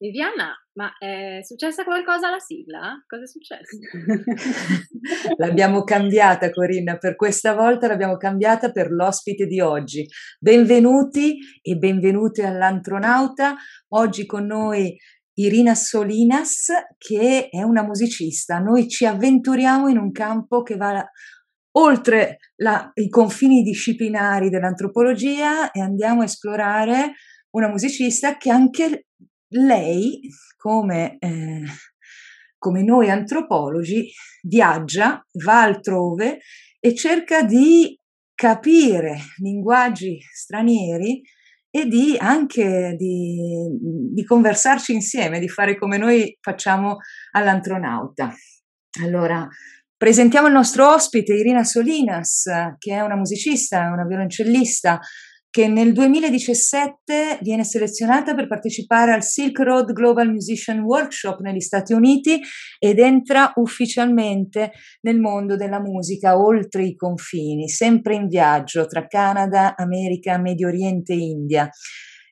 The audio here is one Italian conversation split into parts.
Viviana, ma è successa qualcosa alla sigla? Cosa è successo? l'abbiamo cambiata, Corinna, per questa volta l'abbiamo cambiata per l'ospite di oggi. Benvenuti e benvenute all'Antronauta. Oggi con noi Irina Solinas, che è una musicista. Noi ci avventuriamo in un campo che va oltre la, i confini disciplinari dell'antropologia e andiamo a esplorare una musicista che anche lei, come, eh, come noi antropologi, viaggia, va altrove e cerca di capire linguaggi stranieri e di anche di, di, conversarci insieme, di fare come noi facciamo all'antronauta. Allora, presentiamo il nostro ospite, Irina Solinas, che è una musicista, una violoncellista, che nel 2017 viene selezionata per partecipare al Silk Road Global Musician Workshop negli Stati Uniti ed entra ufficialmente nel mondo della musica oltre i confini, sempre in viaggio tra Canada, America, Medio Oriente e India.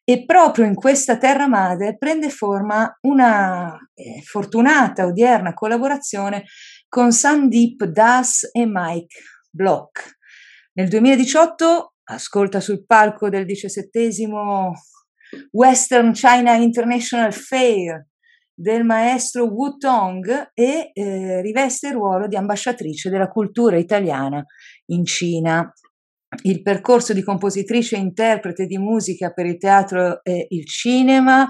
E proprio in questa terra madre prende forma una eh, fortunata odierna collaborazione con Sandeep Das e Mike Block. Nel 2018 ascolta sul palco del diciassettesimo Western China International Fair del maestro Wu Tong e eh, riveste il ruolo di ambasciatrice della cultura italiana in Cina. Il percorso di compositrice e interprete di musica per il teatro e il cinema,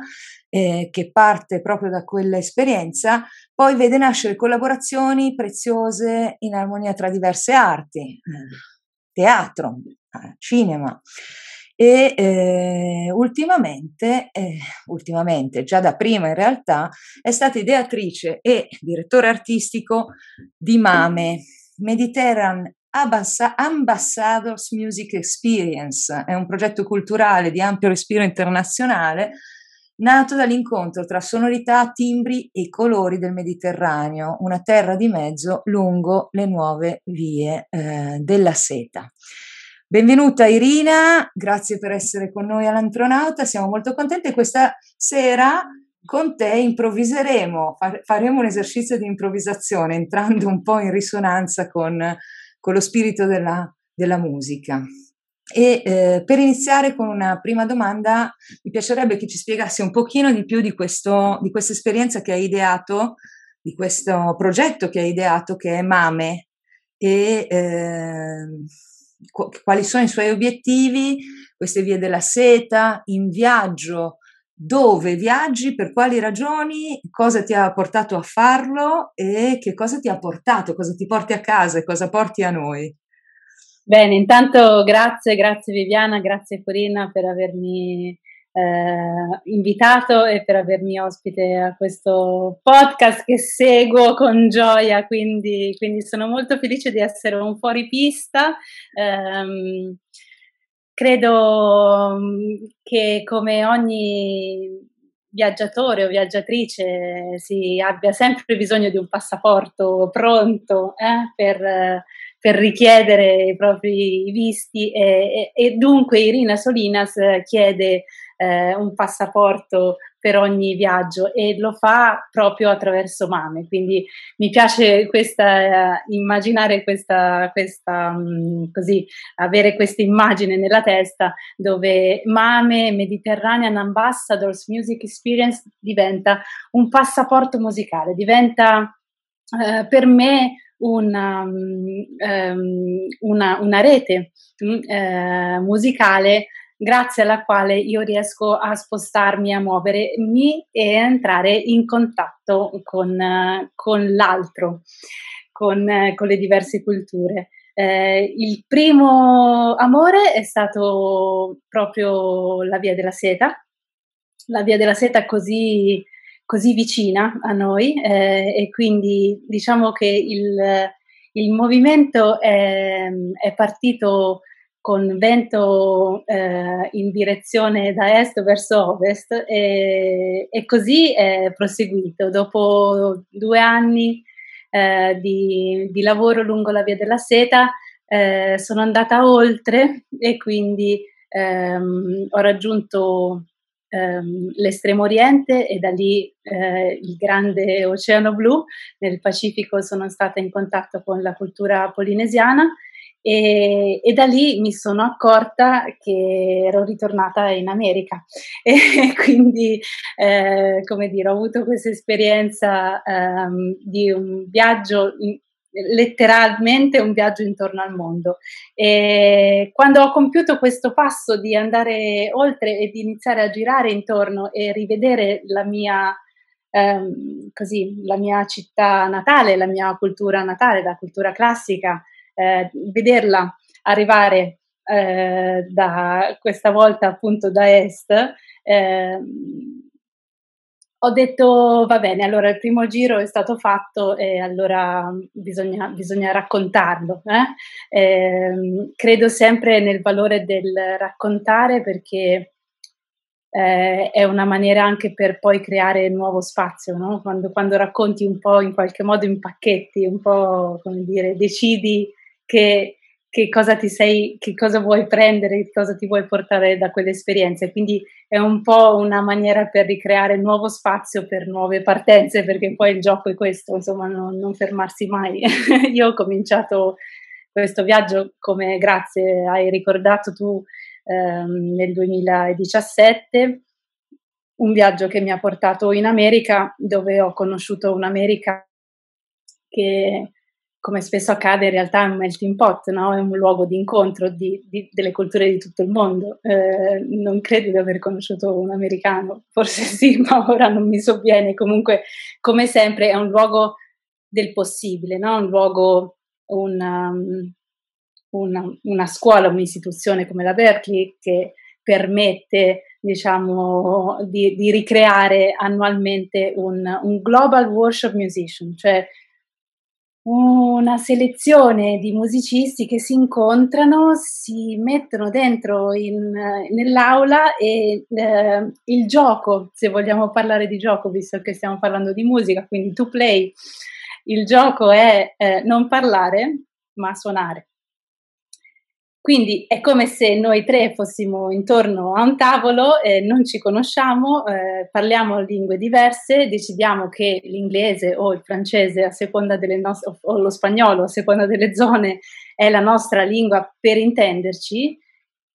eh, che parte proprio da quella esperienza, poi vede nascere collaborazioni preziose in armonia tra diverse arti, teatro, cinema. E eh, ultimamente, eh, ultimamente, già da prima in realtà, è stata ideatrice e direttore artistico di MAME, Mediterranean Ambassadors Music Experience, è un progetto culturale di ampio respiro internazionale nato dall'incontro tra sonorità, timbri e colori del Mediterraneo, una terra di mezzo lungo le nuove vie eh, della seta. Benvenuta Irina, grazie per essere con noi all'Antronauta, siamo molto contenti. Questa sera con te improvviseremo, faremo un esercizio di improvvisazione entrando un po' in risonanza con, con lo spirito della, della musica. E eh, per iniziare con una prima domanda, mi piacerebbe che ci spiegassi un pochino di più di, questo, di questa esperienza che hai ideato, di questo progetto che hai ideato che è MAME e eh, quali sono i suoi obiettivi, queste vie della seta, in viaggio, dove viaggi, per quali ragioni, cosa ti ha portato a farlo? E che cosa ti ha portato, cosa ti porti a casa e cosa porti a noi. Bene, intanto grazie, grazie Viviana, grazie Corina per avermi eh, invitato e per avermi ospite a questo podcast che seguo con gioia, quindi, quindi sono molto felice di essere un fuoripista. Eh, credo mm, che come ogni viaggiatore o viaggiatrice si abbia sempre bisogno di un passaporto pronto eh, per, per, richiedere i propri visti e, e, e dunque Irina Solinas chiede eh, un passaporto per ogni viaggio e lo fa proprio attraverso Mame. Quindi mi piace questa, uh, immaginare questa, questa um, così, avere questa immagine nella testa dove Mame Mediterranean Ambassadors Music Experience diventa un passaporto musicale, diventa uh, per me una, um, una, una rete uh, musicale grazie alla quale io riesco a spostarmi, a muovermi e a entrare in contatto con, con l'altro, con, con, le diverse culture. Eh, il primo amore è stato proprio la via della seta, la via della seta così, così vicina a noi eh, e quindi diciamo che il, il movimento è, è partito con vento eh, in direzione da est verso ovest e, e così è proseguito. Dopo due anni eh, di, di, lavoro lungo la via della seta eh, sono andata oltre e quindi ehm, ho raggiunto ehm, l'estremo oriente e da lì eh, il grande oceano blu. Nel Pacifico sono stata in contatto con la cultura polinesiana e, e, da lì mi sono accorta che ero ritornata in America e quindi, eh, come dire, ho avuto questa esperienza um, di un viaggio letteralmente un viaggio intorno al mondo. E quando ho compiuto questo passo di andare oltre e di iniziare a girare intorno e rivedere la mia, ehm, così, la mia città natale, la mia cultura natale, la cultura classica, eh, vederla arrivare eh, da questa volta appunto da est, eh, ho detto va bene, allora il primo giro è stato fatto e allora bisogna, bisogna raccontarlo. Eh? Eh, credo sempre nel valore del raccontare perché eh, è una maniera anche per poi creare nuovo spazio, no? quando, quando, racconti un po' in qualche modo in pacchetti, un po' come dire, decidi che che cosa ti sei, che cosa vuoi prendere, cosa ti vuoi portare da quelle esperienze. Quindi è un po' una maniera per ricreare nuovo spazio per nuove partenze, perché poi il gioco è questo, insomma, non, non fermarsi mai. Io ho cominciato questo viaggio, come grazie hai ricordato tu, ehm, nel 2017, un viaggio che mi ha portato in America, dove ho conosciuto un'America che come spesso accade, in realtà è un melting pot, no? è un luogo di incontro delle culture di tutto il mondo. Eh, non credo di aver conosciuto un americano, forse sì, ma ora non mi sovviene. Comunque, come sempre, è un luogo del possibile, no? un luogo, una, um, una, una scuola, un'istituzione come la Berkeley che permette diciamo, di, di ricreare annualmente un, un global workshop musician, cioè una selezione di musicisti che si incontrano, si mettono dentro in, nell'aula e eh, il gioco, se vogliamo parlare di gioco, visto che stiamo parlando di musica, quindi to play, il gioco è eh, non parlare ma suonare. Quindi è come se noi tre fossimo intorno a un tavolo, eh, non ci conosciamo, eh, parliamo lingue diverse, decidiamo che l'inglese o il francese a seconda delle nostre, o lo spagnolo a seconda delle zone è la nostra lingua per intenderci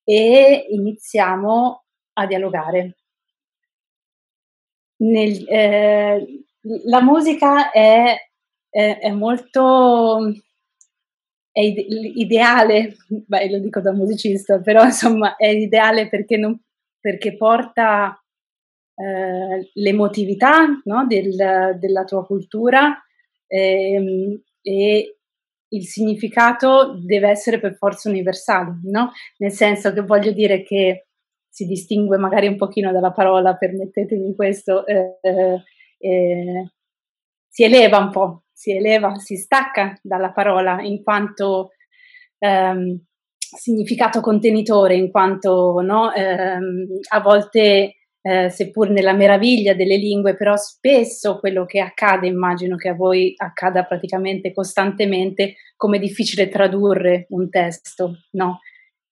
e iniziamo a dialogare. Nel, eh, la musica è, è, è molto è ideale, beh, lo dico da musicista, però insomma è ideale perché, non, perché porta eh, l'emotività no, del, della tua cultura ehm, e il significato deve essere per forza universale, no? nel senso che voglio dire che si distingue magari un pochino dalla parola, permettetemi questo, eh, eh, si eleva un po', si eleva, si stacca dalla parola in quanto ehm, significato contenitore, in quanto no, ehm, a volte, eh, seppur nella meraviglia delle lingue, però spesso quello che accade, immagino che a voi accada praticamente costantemente, come è difficile tradurre un testo, no?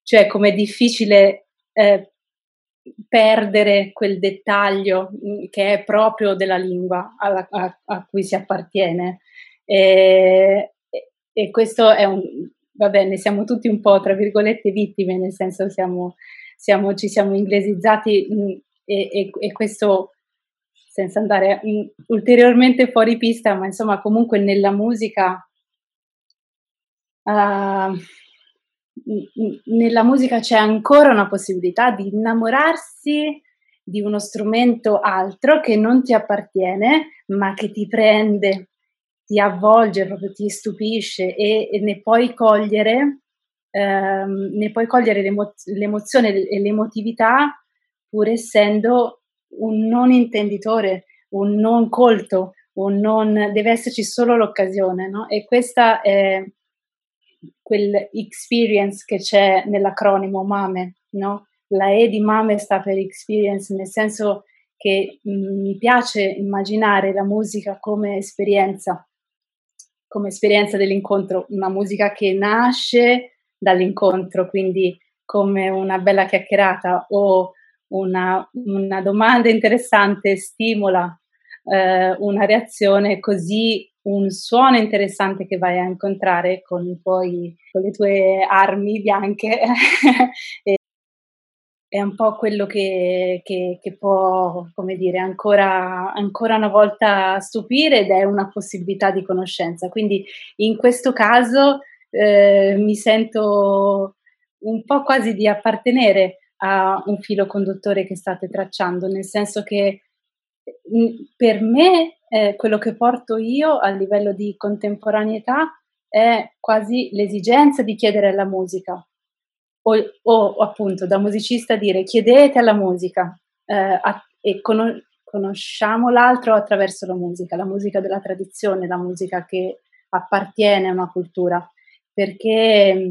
Cioè come è difficile eh, perdere quel dettaglio mm, che è proprio della lingua a, a, a cui si appartiene. E, e, questo è un, va bene, siamo tutti un po' tra virgolette vittime, nel senso siamo, siamo, ci siamo inglesizzati mm, e, e, e questo senza andare mm, ulteriormente fuori pista, ma insomma comunque nella musica, uh, nella musica c'è ancora una possibilità di innamorarsi di uno strumento altro che non ti appartiene, ma che ti prende ti avvolge, proprio ti stupisce e, e ne puoi cogliere, ehm, ne puoi cogliere l'emo- l'emozione e l'emotività pur essendo un non intenditore, un non colto, un non, deve esserci solo l'occasione, no? E questa è quell'experience che c'è nell'acronimo MAME, no? la E di Mame sta per experience, nel senso che mm, mi piace immaginare la musica come esperienza, come esperienza dell'incontro, una musica che nasce dall'incontro, quindi come una bella chiacchierata o una, una domanda interessante stimola eh, una reazione, così un suono interessante che vai a incontrare con, tuoi, con le tue armi bianche è un po' quello che, che, che può, come dire, ancora, ancora, una volta stupire ed è una possibilità di conoscenza. Quindi in questo caso eh, mi sento un po' quasi di appartenere a un filo conduttore che state tracciando, nel senso che per me eh, quello che porto io a livello di contemporaneità è quasi l'esigenza di chiedere alla musica o, o appunto da musicista dire chiedete alla musica eh, a, e con, conosciamo l'altro attraverso la musica, la musica della tradizione, la musica che appartiene a una cultura, perché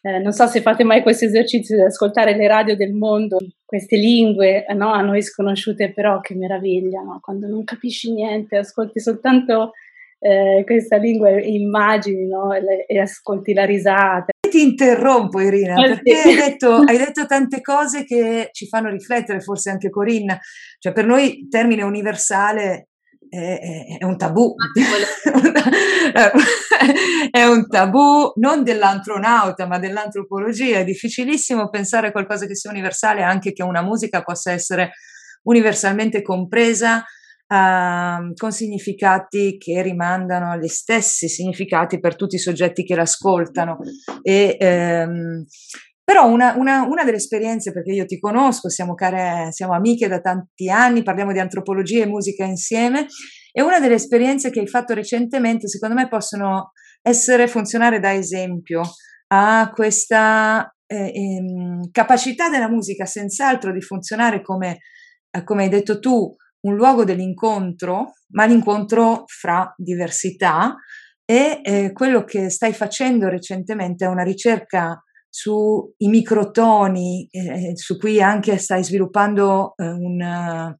eh, non so se fate mai questo esercizio di ascoltare le radio del mondo, queste lingue no, a noi sconosciute, però che meraviglia, no? quando non capisci niente, ascolti soltanto eh, questa lingua, immagini no? e, e, ascolti la risata. Ti interrompo Irina, ah, perché hai detto, hai detto, tante cose che ci fanno riflettere, forse anche Corinna, cioè per noi termine universale è, è, un tabù, è un tabù non dell'antronauta ma dell'antropologia, è difficilissimo pensare a qualcosa che sia universale, anche che una musica possa essere universalmente compresa uh, con significati che rimandano agli stessi significati per tutti i soggetti che l'ascoltano. E, um, però una, una, una, delle esperienze, perché io ti conosco, siamo, care, siamo amiche da tanti anni, parliamo di antropologia e musica insieme, e una delle esperienze che hai fatto recentemente, secondo me, possono essere, funzionare da esempio a questa eh, ehm, capacità della musica, senz'altro, di funzionare come, eh, come hai detto tu, un luogo dell'incontro, ma l'incontro fra diversità. E eh, quello che stai facendo recentemente è una ricerca sui microtoni, eh, su cui anche stai sviluppando eh, un,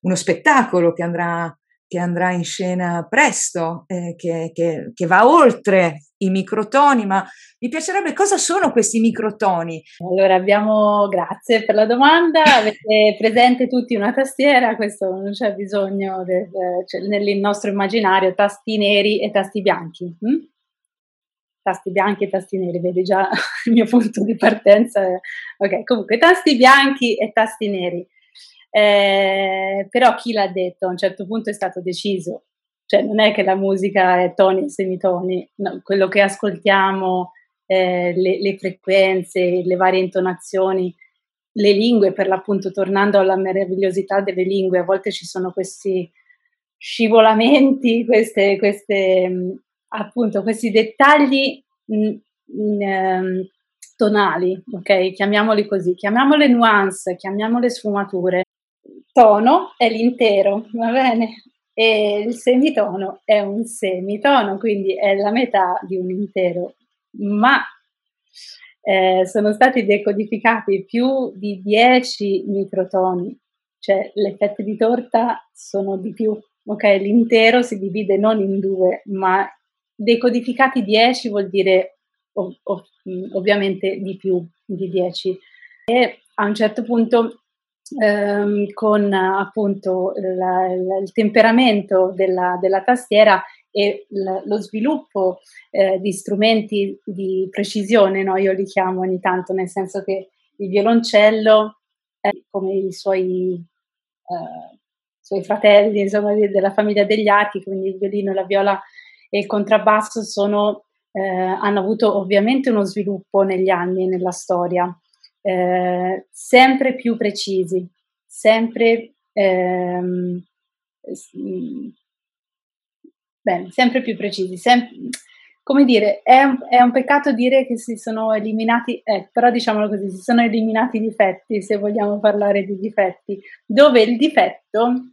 uno spettacolo che andrà, che andrà in scena presto, eh, che, che, che, va oltre i microtoni, ma mi piacerebbe cosa sono questi microtoni? Allora abbiamo, grazie per la domanda, avete presente tutti una tastiera, questo non c'è bisogno, del, cioè, nel nostro immaginario, tasti neri e tasti bianchi. Hm? tasti bianchi e tasti neri, vedi già il mio punto di partenza. Ok, comunque tasti bianchi e tasti neri. Eh, però chi l'ha detto a un certo punto è stato deciso, cioè non è che la musica è toni e semitoni, no, quello che ascoltiamo, eh, le, le frequenze, le varie intonazioni, le lingue, per l'appunto, tornando alla meravigliosità delle lingue, a volte ci sono questi scivolamenti, queste, queste appunto questi dettagli mh, mh, ehm, tonali, ok? Chiamiamoli così, chiamiamole nuance, chiamiamole sfumature. Tono è l'intero, va bene? E il semitono è un semitono, quindi è la metà di un intero, ma eh, sono stati decodificati più di 10 microtoni, cioè le fette di torta sono di più, ok? L'intero si divide non in due, ma decodificati 10 vuol dire ov- ov- ovviamente di più di 10 e a un certo punto ehm, con appunto la, la, il temperamento della, della tastiera e l- lo sviluppo eh, di strumenti di precisione, no? io li chiamo ogni tanto, nel senso che il violoncello, eh, come i suoi, eh, suoi fratelli insomma, della famiglia degli archi, quindi il violino e la viola e il contrabbasso sono, eh, hanno avuto ovviamente uno sviluppo negli anni, nella storia, eh, sempre più precisi, sempre, ehm, bene, sempre più precisi, sem- come dire, è un, è un, peccato dire che si sono eliminati, eh, però diciamolo così, si sono eliminati i difetti, se vogliamo parlare di difetti, dove il difetto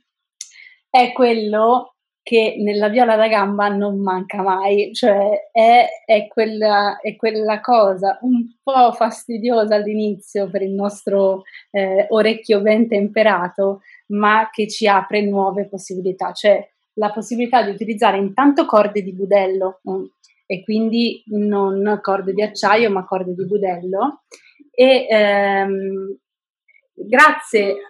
è quello che nella viola da gamba non manca mai, cioè è, è, quella, è quella, cosa un po' fastidiosa all'inizio per il nostro eh, orecchio ben temperato, ma che ci apre nuove possibilità, cioè la possibilità di utilizzare intanto corde di budello mm, e quindi non corde di acciaio ma corde di budello e ehm, grazie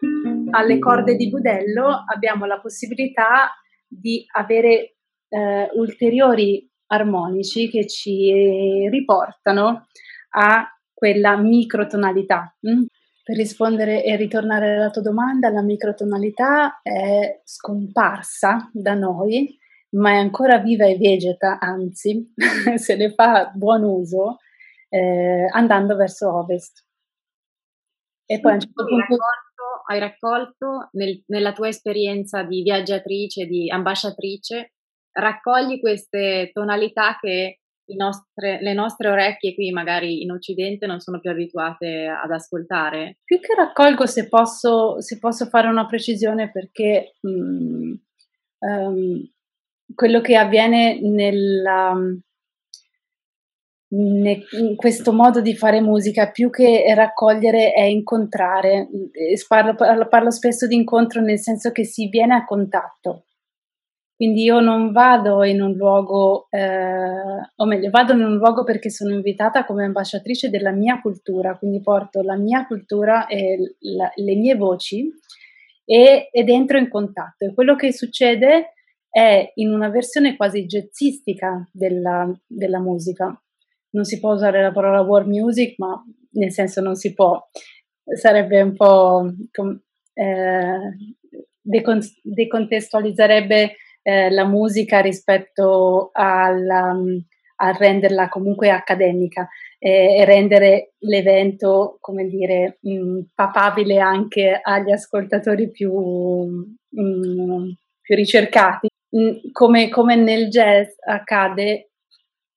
alle corde di budello abbiamo la possibilità di avere eh, ulteriori armonici che ci riportano a quella microtonalità. Mm? Per rispondere e ritornare alla tua domanda, la microtonalità è scomparsa da noi, ma è ancora viva e vegeta, anzi, se ne fa buon uso eh, andando verso ovest. E poi a un certo punto hai raccolto nel, nella tua esperienza di viaggiatrice, di ambasciatrice, raccogli queste tonalità che nostre, le nostre orecchie qui magari in Occidente non sono più abituate ad ascoltare? Più che raccolgo se posso, se posso fare una precisione perché mh, um, ehm, quello che avviene nella, questo modo di fare musica più che raccogliere è incontrare. Parlo, parlo, spesso di incontro nel senso che si viene a contatto. Quindi io non vado in un luogo, eh, o meglio, vado in un luogo perché sono invitata come ambasciatrice della mia cultura, quindi porto la mia cultura e la, le mie voci e, ed entro in contatto. E quello che succede è in una versione quasi jazzistica della, della musica non si può usare la parola world music, ma nel senso non si può, sarebbe un po' eh, decon- decontestualizzerebbe eh, la musica rispetto alla, a renderla comunque accademica eh, e rendere l'evento, come dire, mh, papabile anche agli ascoltatori più, mh, più ricercati. Mh, come, come nel jazz accade,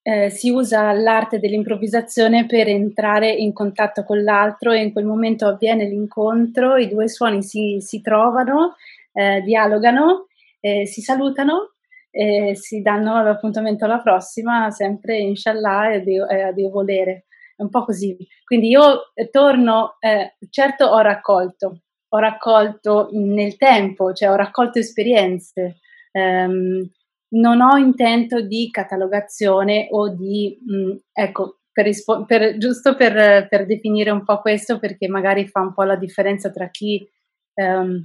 eh, si usa l'arte dell'improvvisazione per entrare in contatto con l'altro e in quel momento avviene l'incontro, i due suoni si, si trovano, eh, dialogano, eh, si salutano e si danno l'appuntamento alla prossima, sempre inshallah e a Dio, a Dio volere. È un po' così. Quindi io torno, eh, certo ho raccolto, ho raccolto nel tempo, cioè ho raccolto esperienze. Um, non ho intento di catalogazione o di, mh, mm, ecco, per rispo- per, giusto per, per, definire un po' questo, perché magari fa un po' la differenza tra chi um,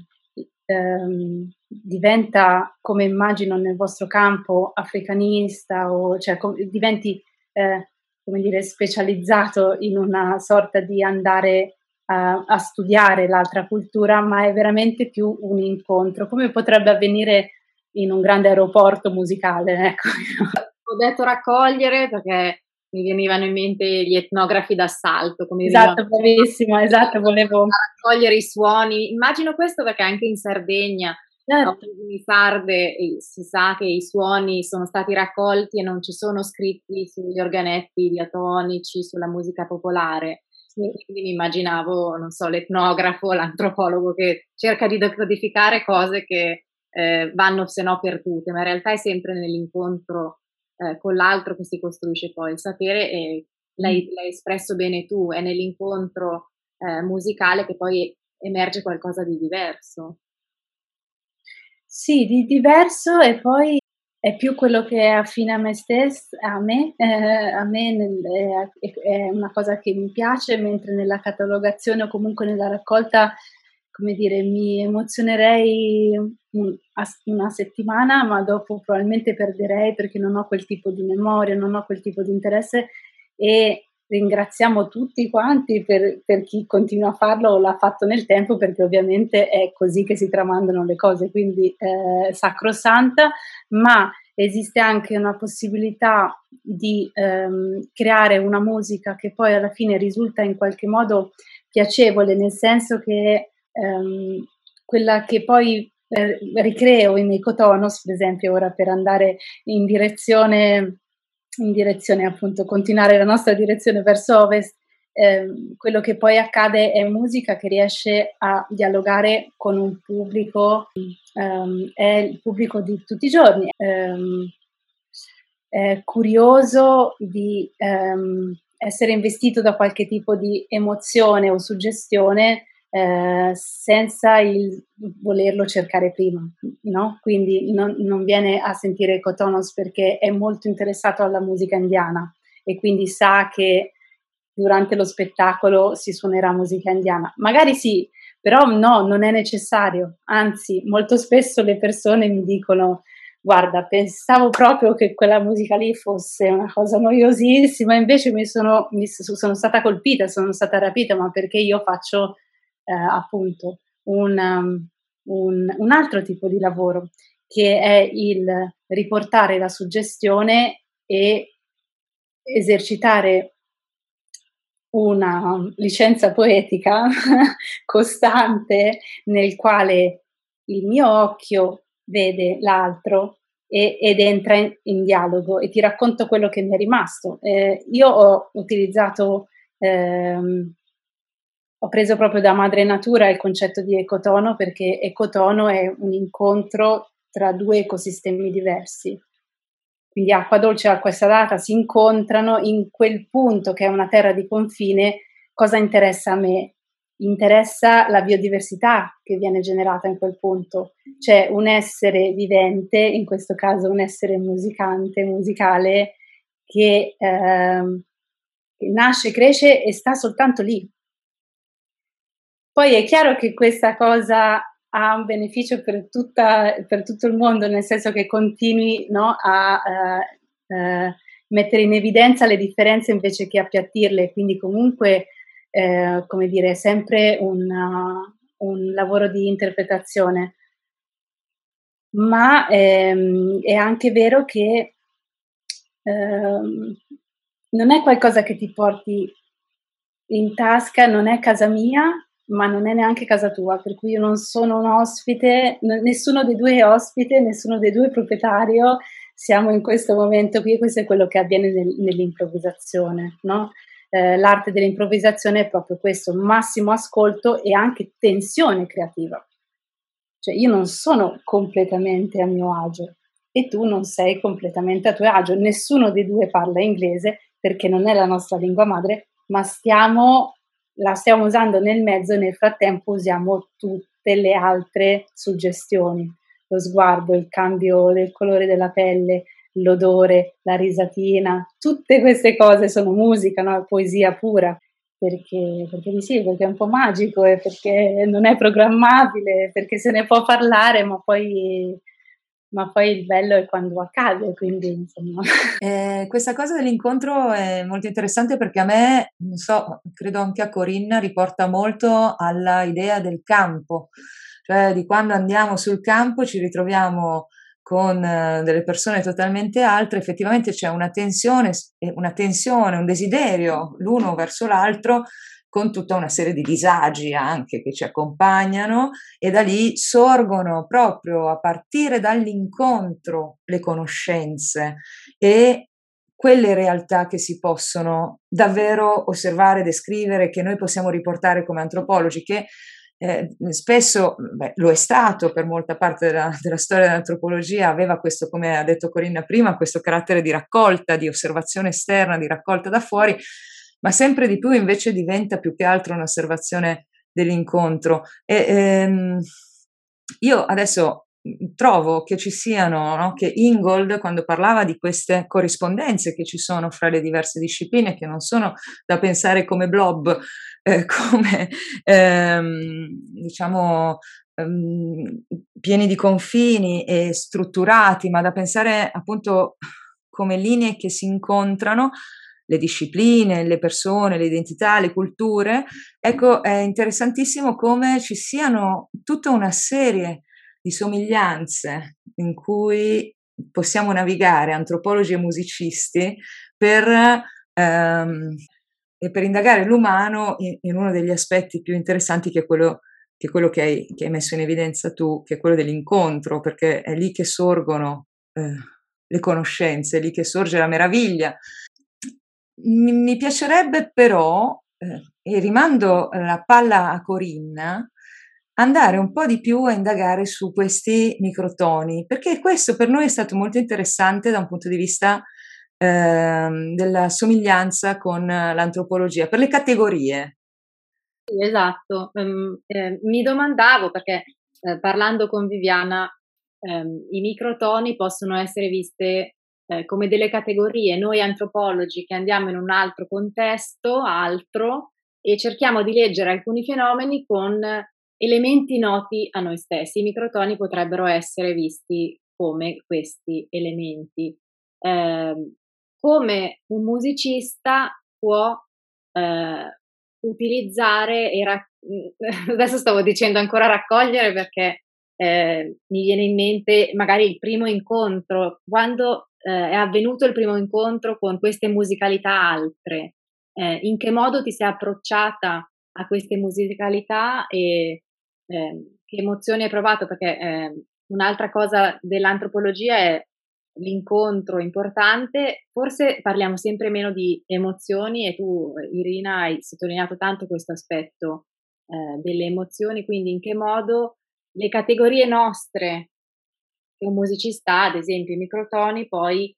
um, diventa, come immagino nel vostro campo, africanista o cioè com- diventi, eh, come dire, specializzato in una sorta di andare a, a studiare l'altra cultura, ma è veramente più un incontro, come potrebbe avvenire in un grande aeroporto musicale. Ecco. Ho detto raccogliere perché mi venivano in mente gli etnografi d'assalto. Come esatto, bravissimo, esatto, volevo... Raccogliere i suoni. Immagino questo perché anche in Sardegna, certo. in Sarde, si sa che i suoni sono stati raccolti e non ci sono scritti sugli organetti diatonici, sulla musica popolare. Quindi mi immaginavo, non so, l'etnografo, l'antropologo che cerca di decodificare cose che eh, vanno se no perdute, ma in realtà è sempre nell'incontro eh, con l'altro che si costruisce poi il sapere e l'hai, mm. l'hai espresso bene tu, è nell'incontro eh, musicale che poi emerge qualcosa di diverso. Sì, di diverso e poi è più quello che è affine a me stesso, a me, eh, a me nel, è, è, una cosa che mi piace, mentre nella catalogazione o comunque nella raccolta come dire, mi emozionerei una settimana, ma dopo probabilmente perderei perché non ho quel tipo di memoria, non ho quel tipo di interesse e ringraziamo tutti quanti per, per chi continua a farlo o l'ha fatto nel tempo perché ovviamente è così che si tramandano le cose, quindi eh, sacrosanta, ma esiste anche una possibilità di ehm, creare una musica che poi alla fine risulta in qualche modo piacevole, nel senso che ehm, quella che poi eh, ricreo in Ecotonos, per esempio, ora per andare in direzione, in direzione appunto, continuare la nostra direzione verso ovest, ehm, quello che poi accade è musica che riesce a dialogare con un pubblico, ehm, è il pubblico di tutti i giorni, ehm, è curioso di ehm, essere investito da qualche tipo di emozione o suggestione eh, senza il volerlo cercare prima, no? Quindi non, non viene a sentire Cotonos perché è molto interessato alla musica indiana e quindi sa che durante lo spettacolo si suonerà musica indiana. Magari sì, però no, non è necessario. Anzi, molto spesso le persone mi dicono guarda, pensavo proprio che quella musica lì fosse una cosa noiosissima, invece mi sono, mi sono stata colpita, sono stata rapita, ma perché io faccio eh, appunto un, um, un, un altro tipo di lavoro, che è il riportare la suggestione e esercitare una licenza poetica costante nel quale il mio occhio vede l'altro e, ed entra in, in, dialogo e ti racconto quello che mi è rimasto. Eh, io ho utilizzato, ehm, ho preso proprio da madre natura il concetto di ecotono perché ecotono è un incontro tra due ecosistemi diversi quindi acqua dolce e acqua salata si incontrano in quel punto che è una terra di confine, cosa interessa a me? Interessa la biodiversità che viene generata in quel punto. C'è un essere vivente, in questo caso un essere musicante, musicale, che, eh, che nasce, cresce e sta soltanto lì. Poi è chiaro che questa cosa ha un beneficio per, tutta, per tutto il mondo, nel senso che continui no, a uh, uh, mettere in evidenza le differenze invece che appiattirle, quindi comunque, uh, come dire, è sempre un, un lavoro di interpretazione. Ma ehm, è anche vero che ehm, non è qualcosa che ti porti in tasca, non è casa mia, ma non è neanche casa tua, per cui io non sono un ospite, nessuno dei due è ospite, nessuno dei due è proprietario, siamo in questo momento qui e questo è quello che avviene nel, nell'improvvisazione, no? eh, l'arte dell'improvvisazione è proprio questo, massimo ascolto e anche tensione creativa. Cioè io non sono completamente a mio agio e tu non sei completamente a tuo agio, nessuno dei due parla inglese perché non è la nostra lingua madre, ma stiamo la stiamo usando nel mezzo e nel frattempo usiamo tutte le altre suggestioni, lo sguardo, il cambio del colore della pelle, l'odore, la risatina, tutte queste cose sono musica, no? poesia pura. Perché, perché sì, perché è un po' magico e perché non è programmabile, perché se ne può parlare, ma poi ma poi il bello è quando accade, quindi insomma. Eh, questa cosa dell'incontro è molto interessante perché a me, non so, credo anche a Corinna, riporta molto alla idea del campo, cioè di quando andiamo sul campo ci ritroviamo con eh, delle persone totalmente altre, effettivamente c'è una tensione, una tensione, un desiderio l'uno verso l'altro con tutta una serie di disagi anche che ci accompagnano e da lì sorgono proprio a partire dall'incontro le conoscenze e quelle realtà che si possono davvero osservare, descrivere, che noi possiamo riportare come antropologi, che eh, spesso beh, lo è stato per molta parte della, della, storia dell'antropologia, aveva questo, come ha detto Corinna prima, questo carattere di raccolta, di osservazione esterna, di raccolta da fuori, ma sempre di più invece diventa più che altro un'osservazione dell'incontro. E, ehm, io adesso mhmm, trovo che ci siano, no? che Ingold, quando parlava di queste corrispondenze che ci sono fra le diverse discipline, che non sono da pensare come blob, eh, come ehm, diciamo ehm, pieni di confini e strutturati, ma da pensare appunto come linee che si incontrano, le discipline, le persone, le identità, le culture, ecco, è interessantissimo come ci siano tutta una serie di somiglianze in cui possiamo navigare, antropologi e musicisti, per, ehm, per indagare l'umano in, in, uno degli aspetti più interessanti che è quello che, è quello che, hai, che hai, messo in evidenza tu, che è quello dell'incontro, perché è lì che sorgono eh, le conoscenze, è lì che sorge la meraviglia mi, mi piacerebbe però eh, e rimando la palla a Corinna, andare un po' di più a indagare su questi microtoni, perché questo per noi è stato molto interessante da un punto di vista eh, della somiglianza con l'antropologia, per le categorie. Esatto, um, eh, mi domandavo perché eh, parlando con Viviana ehm, i microtoni possono essere viste eh, come delle categorie, noi antropologi che andiamo in un altro contesto, altro, e cerchiamo di leggere alcuni fenomeni con elementi noti a noi stessi. I microtoni potrebbero essere visti come questi elementi. Eh, come un musicista può eh, utilizzare e rac- adesso stavo dicendo ancora raccogliere perché eh, mi viene in mente magari il primo incontro, quando eh, è avvenuto il primo incontro con queste musicalità altre, eh, in che modo ti sei approcciata a queste musicalità e ehm, che emozioni hai provato? Perché ehm, un'altra cosa dell'antropologia è l'incontro importante, forse parliamo sempre meno di emozioni e tu Irina hai sottolineato tanto questo aspetto eh, delle emozioni, quindi in che modo le categorie nostre che un musicista ad esempio i microtoni, poi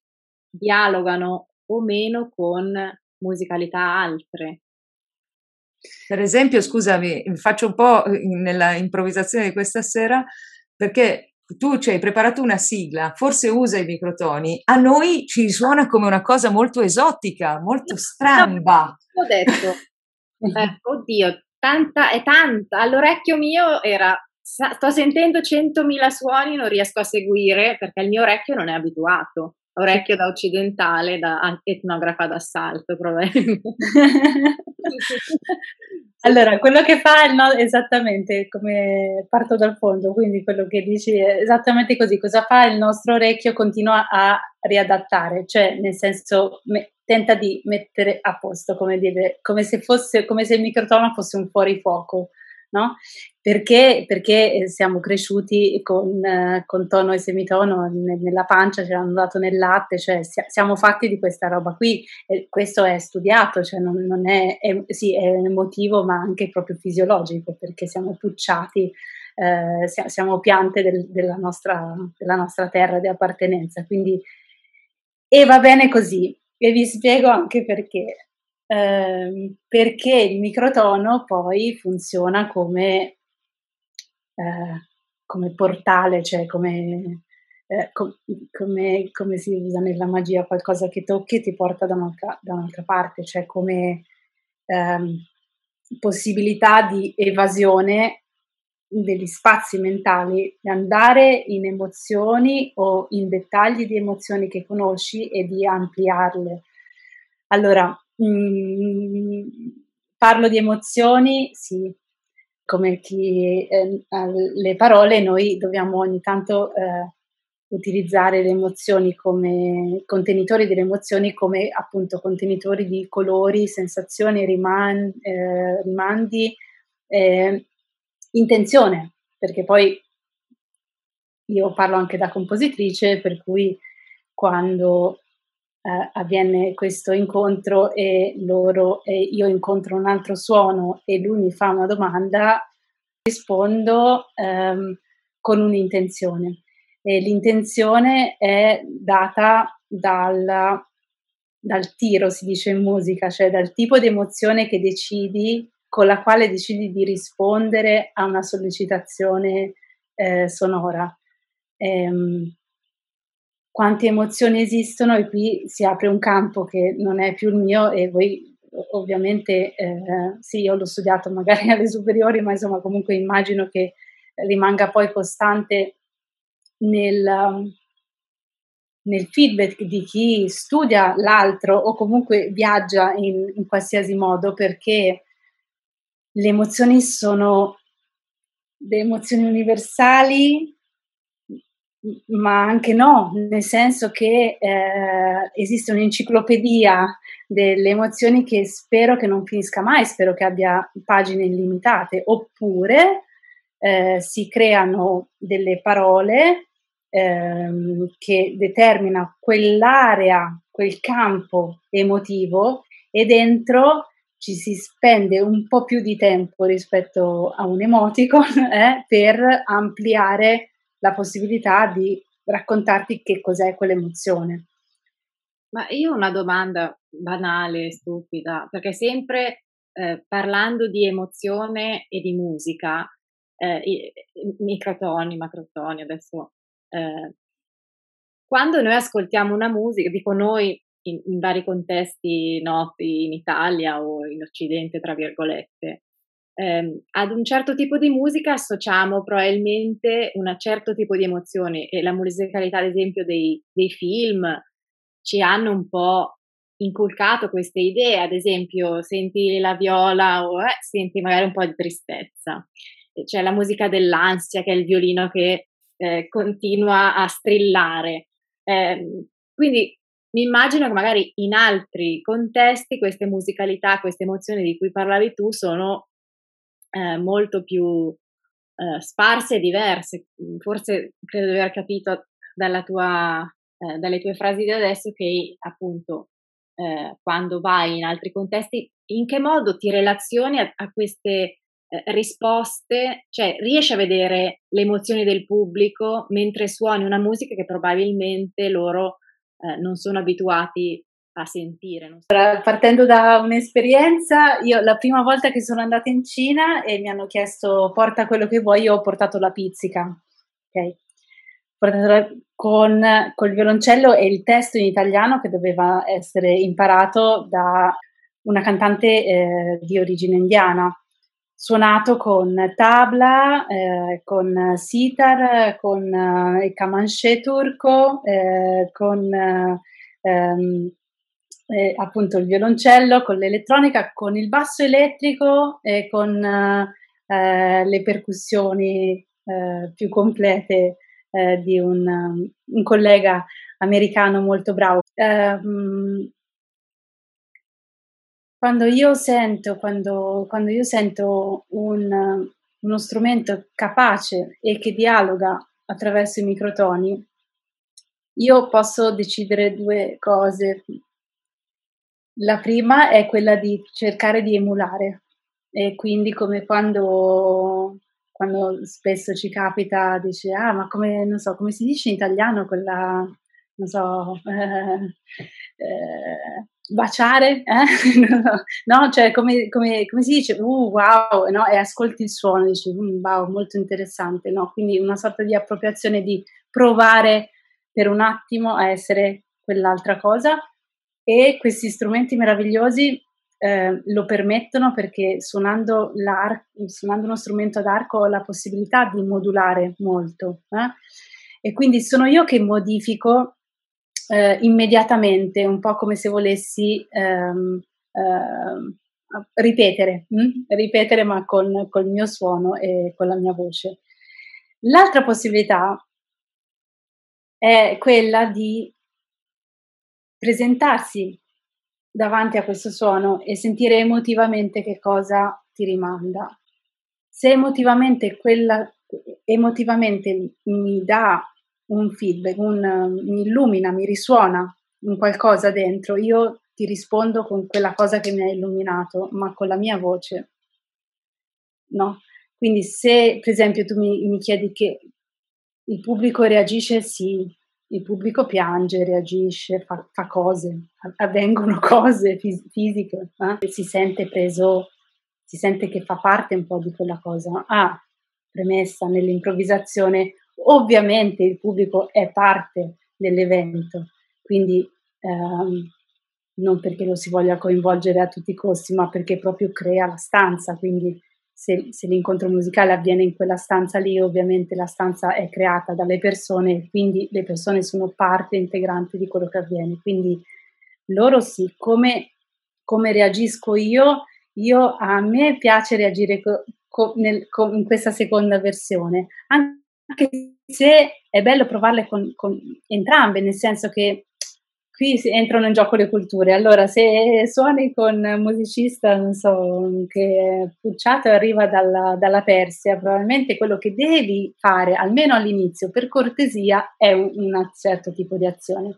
dialogano o meno con musicalità altre. Per esempio, scusami, faccio un po' nella improvvisazione di questa sera, perché tu ci hai preparato una sigla, forse usa i microtoni, a noi ci suona come una cosa molto esotica, molto stramba. No, ho detto, eh, oddio, tanta, è tanta, all'orecchio mio era sto sentendo 100.000 suoni, non riesco a seguire perché il mio orecchio non è abituato. Orecchio da occidentale, da etnografa d'assalto, probabilmente. allora, quello che fa il no, esattamente come parto dal fondo, quindi quello che dici è esattamente così. Cosa fa il nostro orecchio? Continua a riadattare, cioè nel senso me, tenta di mettere a posto, come, dire, come, se fosse, come se il microtono fosse un fuorifuoco no? Perché, perché eh, siamo cresciuti con, eh, con, tono e semitono nella pancia, ce l'hanno dato nel latte, cioè siamo fatti di questa roba qui e questo è studiato, cioè non, non è, è, sì, è emotivo ma anche proprio fisiologico perché siamo pucciati, eh, siamo piante del, della, nostra, della nostra terra di appartenenza, quindi e va bene così. E vi spiego anche perché. Ehm, perché il microtono poi funziona come, eh, come portale, cioè come, eh, com- come, come, si usa nella magia, qualcosa che tocchi e ti porta da un'altra, da un'altra parte, cioè come ehm, possibilità di evasione degli spazi mentali, di andare in emozioni o in dettagli di emozioni che conosci e di ampliarle. Allora, Mm, parlo di emozioni, sì, come chi eh, le parole, noi dobbiamo ogni tanto eh, utilizzare le emozioni come contenitori delle emozioni, come appunto contenitori di colori, sensazioni, riman- eh, rimandi, eh, intenzione, perché poi io parlo anche da compositrice, per cui quando eh, avviene questo incontro e loro e io incontro un altro suono e lui mi fa una domanda, rispondo ehm, con un'intenzione. E l'intenzione è data dal, dal tiro, si dice in musica, cioè dal tipo di emozione che decidi, con la quale decidi di rispondere a una sollecitazione eh, sonora. Ehm, quante emozioni esistono e qui si apre un campo che non è più il mio e voi ovviamente eh, sì, io l'ho studiato magari alle superiori, ma insomma comunque immagino che rimanga poi costante nel, nel feedback di chi studia l'altro o comunque viaggia in, in qualsiasi modo perché le emozioni sono le emozioni universali ma anche no, nel senso che eh, esiste un'enciclopedia delle emozioni che spero che non finisca mai, spero che abbia pagine illimitate, oppure eh, si creano delle parole ehm, che determinano quell'area, quel campo emotivo e dentro ci si spende un po' più di tempo rispetto a un emoticon eh, per ampliare la possibilità di raccontarti che cos'è quell'emozione. Ma io ho una domanda banale, stupida, perché sempre eh, parlando di emozione e di musica, eh, microtoni, macrotoni, adesso eh, quando noi ascoltiamo una musica, dico noi in, in, vari contesti noti in Italia o in Occidente, tra virgolette, ehm, ad un certo tipo di musica associamo probabilmente un certo tipo di emozione e la musicalità, ad esempio, dei, dei film ci hanno un po' inculcato queste idee, ad esempio senti la viola o eh, senti magari un po' di tristezza, c'è la musica dell'ansia che è il violino che eh, continua a strillare. Eh, quindi mi immagino che magari in altri contesti queste musicalità, queste emozioni di cui parlavi tu sono eh, molto più eh, sparse e diverse. Forse credo di aver capito tua, eh, dalle tue frasi di adesso che appunto eh, quando vai in altri contesti, in che modo ti relazioni a, a queste eh, risposte, cioè riesci a vedere le emozioni del pubblico mentre suoni una musica che probabilmente loro eh, non sono abituati a sentire. Partendo da un'esperienza, io la prima volta che sono andata in Cina e mi hanno chiesto porta quello che vuoi, io ho portato la pizzica, ok? Con, il violoncello e il testo in italiano che doveva essere imparato da una cantante eh, di origine indiana suonato con tabla, eh, con sitar, con eh, il kamanche turco, eh, con ehm, eh, appunto il violoncello, con l'elettronica, con il basso elettrico e con eh, le percussioni eh, più complete di un, un, collega americano molto bravo. Ehm, quando io sento, quando, quando io sento un, uno strumento capace e che dialoga attraverso i microtoni, io posso decidere due cose. La prima è quella di cercare di emulare e quindi come quando, quando spesso ci capita, dice, ah ma come, so, come si dice in italiano quella, non so, eh, eh, baciare, eh? no? Cioè, come, come, come, si dice, uh, wow, no? E ascolti il suono, dici, mm, wow, molto interessante, no? Quindi una sorta di appropriazione di provare per un attimo a essere quell'altra cosa e questi strumenti meravigliosi eh, lo permettono perché suonando, suonando, uno strumento ad arco ho la possibilità di modulare molto eh? e quindi sono io che modifico eh, immediatamente, un po' come se volessi ehm, ehm, ripetere, hm? ripetere ma con, col mio suono e con la mia voce. L'altra possibilità è quella di presentarsi davanti a questo suono e sentire emotivamente che cosa ti rimanda. Se emotivamente quella emotivamente mi dà un feedback, un, mi illumina, mi risuona un qualcosa dentro, io ti rispondo con quella cosa che mi ha illuminato, ma con la mia voce. No? Quindi se per esempio tu mi, mi chiedi che il pubblico reagisce, sì, il pubblico piange, reagisce, fa, fa cose, avvengono cose fis- fisiche, eh? si sente preso, si sente che fa parte un po' di quella cosa. Ah, premessa, nell'improvvisazione Ovviamente il pubblico è parte dell'evento, quindi ehm, non perché lo si voglia coinvolgere a tutti i costi, ma perché proprio crea la stanza, quindi se, se, l'incontro musicale avviene in quella stanza lì, ovviamente la stanza è creata dalle persone quindi le persone sono parte integrante di quello che avviene. Quindi loro sì, come, come reagisco io? Io a me piace reagire co, co, nel, co, in questa seconda versione, anche se è bello provarle con, con entrambe, nel senso che qui entrano in gioco le culture. Allora, se suoni con un musicista, non so, che è pucciato arriva dalla, dalla, Persia, probabilmente quello che devi fare, almeno all'inizio, per cortesia, è un, un certo tipo di azione.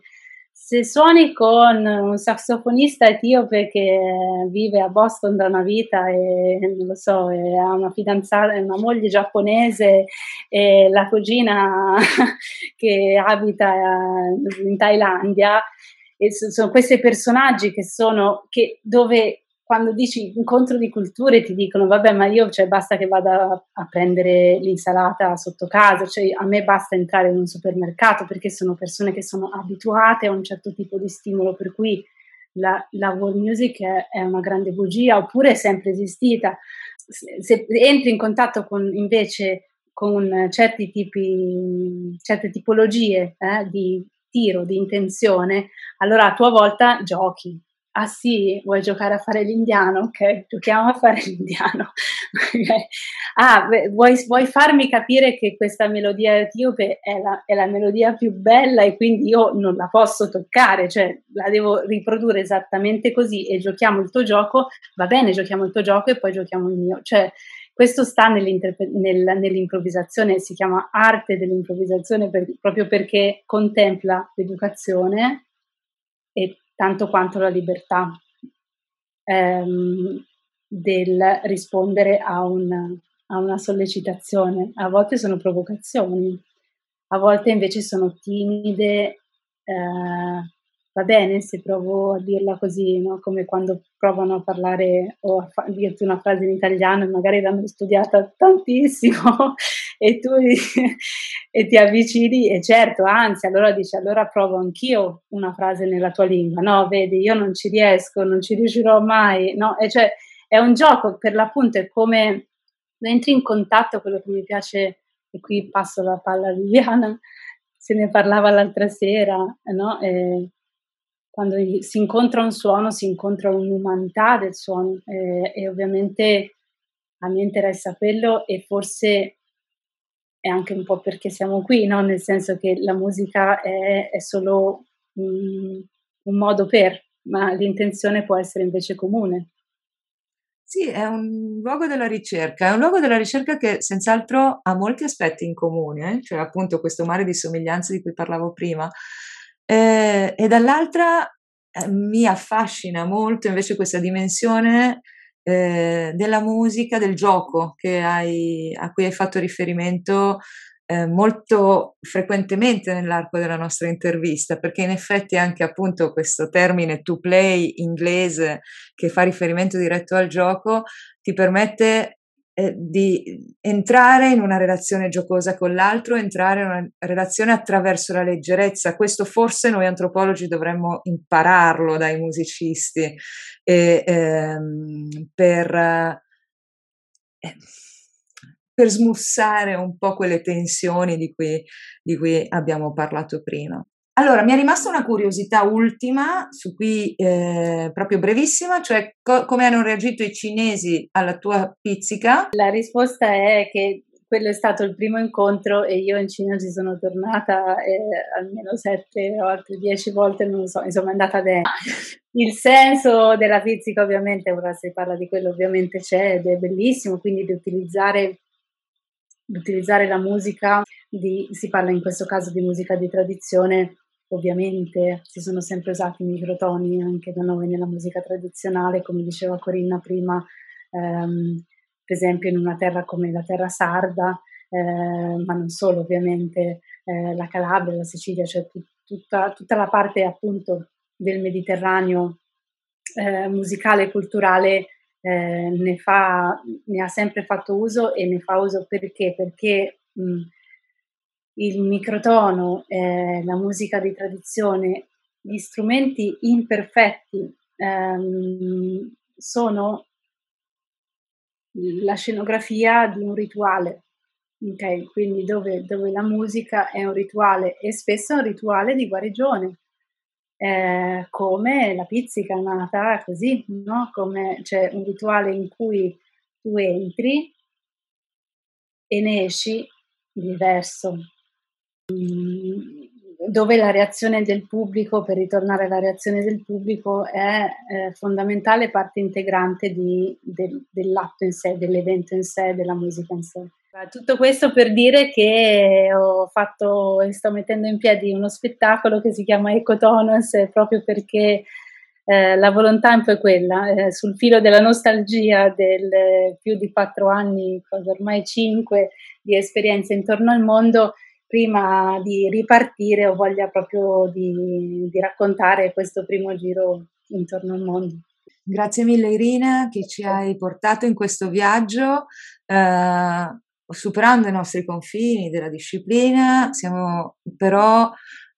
Se suoni con un sassofonista etiope che vive a Boston da una vita e non lo so, ha una fidanzata, una moglie giapponese e la cugina che abita in Thailandia, e sono questi personaggi che sono che dove quando dici incontro di culture ti dicono vabbè ma io cioè, basta che vada a prendere l'insalata sotto casa, cioè a me basta entrare in un supermercato perché sono persone che sono abituate a un certo tipo di stimolo per cui la, la world music è, è, una grande bugia oppure è sempre esistita. Se, se entri in contatto con invece con certi tipi, certe tipologie eh, di tiro, di intenzione, allora a tua volta giochi, ah sì, vuoi giocare a fare l'indiano? Ok, giochiamo a fare l'indiano. ah, vuoi, vuoi, farmi capire che questa melodia etiope è la, è la, melodia più bella e quindi io non la posso toccare, cioè la devo riprodurre esattamente così e giochiamo il tuo gioco, va bene, giochiamo il tuo gioco e poi giochiamo il mio. Cioè, questo sta nel, nell'improvvisazione, si chiama arte dell'improvvisazione per, proprio perché contempla l'educazione e tanto quanto la libertà ehm, del rispondere a, un, a una sollecitazione. A volte sono provocazioni, a volte invece sono timide, eh, va bene se provo a dirla così, no? come quando provano a parlare o a fa- dirti una frase in italiano magari l'hanno studiata tantissimo e tu e ti avvicini e certo, anzi, allora dici allora provo anch'io una frase nella tua lingua, no, vedi, io non ci riesco, non ci riuscirò mai, no, e cioè è un gioco, per l'appunto è come entri in contatto, quello che mi piace, e qui passo la palla a Viviana, se ne parlava l'altra sera, no? E quando si incontra un suono, si incontra un'umanità del suono eh, e ovviamente a me interessa quello e forse è anche un po' perché siamo qui, no? nel senso che la musica è, è solo un, un modo per, ma l'intenzione può essere invece comune. Sì, è un luogo della ricerca, è un luogo della ricerca che senz'altro ha molti aspetti in comune, eh? cioè appunto questo mare di somiglianze di cui parlavo prima, eh, e dall'altra eh, mi affascina molto invece questa dimensione eh, della musica, del gioco hai, a cui hai fatto riferimento eh, molto frequentemente nell'arco della nostra intervista, perché in effetti anche appunto questo termine to play inglese che fa riferimento diretto al gioco ti permette eh, di entrare in una relazione giocosa con l'altro, entrare in una relazione attraverso la leggerezza. Questo forse noi antropologi dovremmo impararlo dai musicisti e, ehm, per, eh, per, smussare un po' quelle tensioni di cui, di cui abbiamo parlato prima. Allora, mi è rimasta una curiosità ultima, su cui eh, proprio brevissima, cioè co- come hanno reagito i cinesi alla tua pizzica? La risposta è che quello è stato il primo incontro e io in Cina ci sono tornata eh, almeno sette o altre dieci volte, non lo so, insomma è andata bene. Il senso della pizzica ovviamente, ora si parla di quello ovviamente c'è ed è bellissimo, quindi di utilizzare, di utilizzare la musica, di, si parla in questo caso di musica di tradizione Ovviamente si sono sempre usati i microtoni anche da noi nella musica tradizionale, come diceva Corinna prima, ehm, per esempio in una terra come la terra sarda, eh, ma non solo ovviamente, eh, la Calabria, la Sicilia, cioè tut, tutta, tutta, la parte appunto del Mediterraneo eh, musicale e culturale eh, ne, fa, ne ha sempre fatto uso e ne fa uso perché? Perché mh, il microtono, eh, la musica di tradizione, gli strumenti imperfetti ehm, sono la scenografia di un rituale, okay? quindi dove, dove, la musica è un rituale e spesso è un rituale di guarigione, eh, come la pizzica nata così, no? come c'è un rituale in cui tu entri e ne esci diverso, dove la reazione del pubblico, per ritornare alla reazione del pubblico, è eh, fondamentale parte integrante di, del, dell'atto in sé, dell'evento in sé, della musica in sé. Tutto questo per dire che ho fatto e sto mettendo in piedi uno spettacolo che si chiama Ecotonos proprio perché eh, la volontà è un po' quella, eh, sul filo della nostalgia del eh, più di quattro anni, ormai cinque, di esperienze intorno al mondo, prima di ripartire ho voglia proprio di, di raccontare questo primo giro intorno al mondo. Grazie mille Irina che ci hai portato in questo viaggio, eh, superando i nostri confini della disciplina, siamo però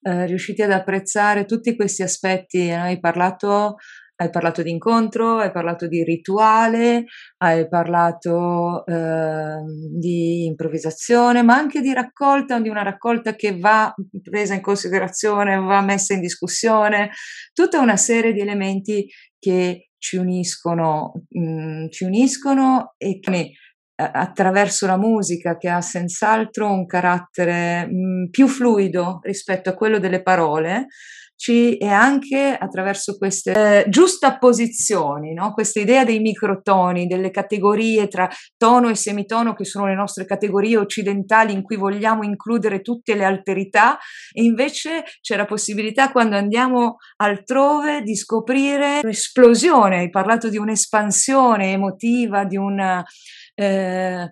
eh, riusciti ad apprezzare tutti questi aspetti. Hai parlato, hai parlato di incontro, hai parlato di rituale, hai parlato eh, di improvvisazione, ma anche di raccolta, di una raccolta che va presa in considerazione, va messa in discussione, tutta una serie di elementi che ci uniscono, mh, mm, ci uniscono e che attraverso la musica che ha senz'altro un carattere mh, più fluido rispetto a quello delle parole, ci, e anche attraverso queste eh, giustapposizioni, no? questa idea dei microtoni, delle categorie tra tono e semitono che sono le nostre categorie occidentali in cui vogliamo includere tutte le alterità e invece c'è la possibilità quando andiamo altrove di scoprire un'esplosione, hai parlato di un'espansione emotiva, di una eh,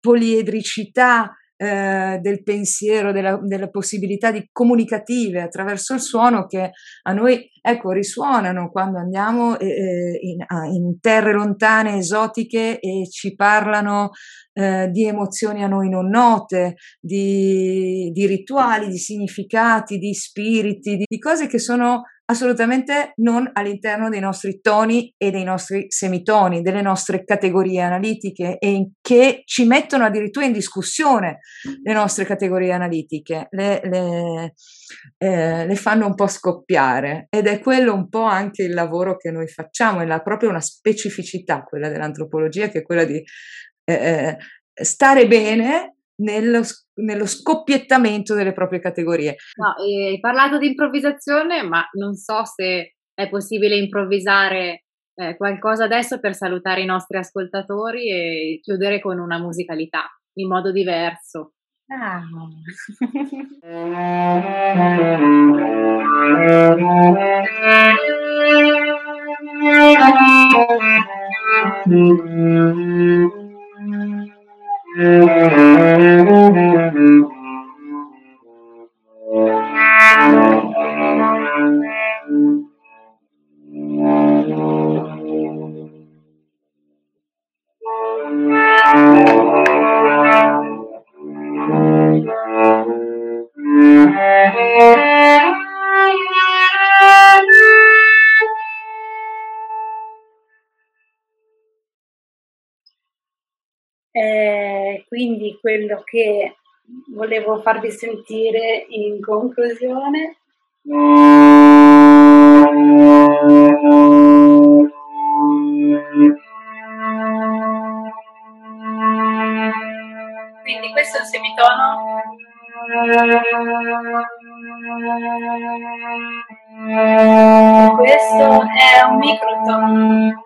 poliedricità eh, del pensiero, della, delle possibilità di comunicative attraverso il suono che a noi ecco, risuonano quando andiamo eh, eh in, in, terre lontane, esotiche e ci parlano eh, di emozioni a noi non note, di, di rituali, di significati, di spiriti, di, di cose che sono assolutamente non all'interno dei nostri toni e dei nostri semitoni, delle nostre categorie analitiche e che ci mettono addirittura in discussione le nostre categorie analitiche, le, le, eh, le fanno un po' scoppiare. Ed è quello un po' anche il lavoro che noi facciamo, è la, proprio una specificità quella dell'antropologia che è quella di eh, eh stare bene nello, nello, scoppiettamento delle proprie categorie. No, hai parlato di improvvisazione, ma non so se è possibile improvvisare eh, qualcosa adesso per salutare i nostri ascoltatori e chiudere con una musicalità in modo diverso. Ah. Quindi quello che volevo farvi sentire in conclusione. Quindi questo è il semitono. Questo è un microtono.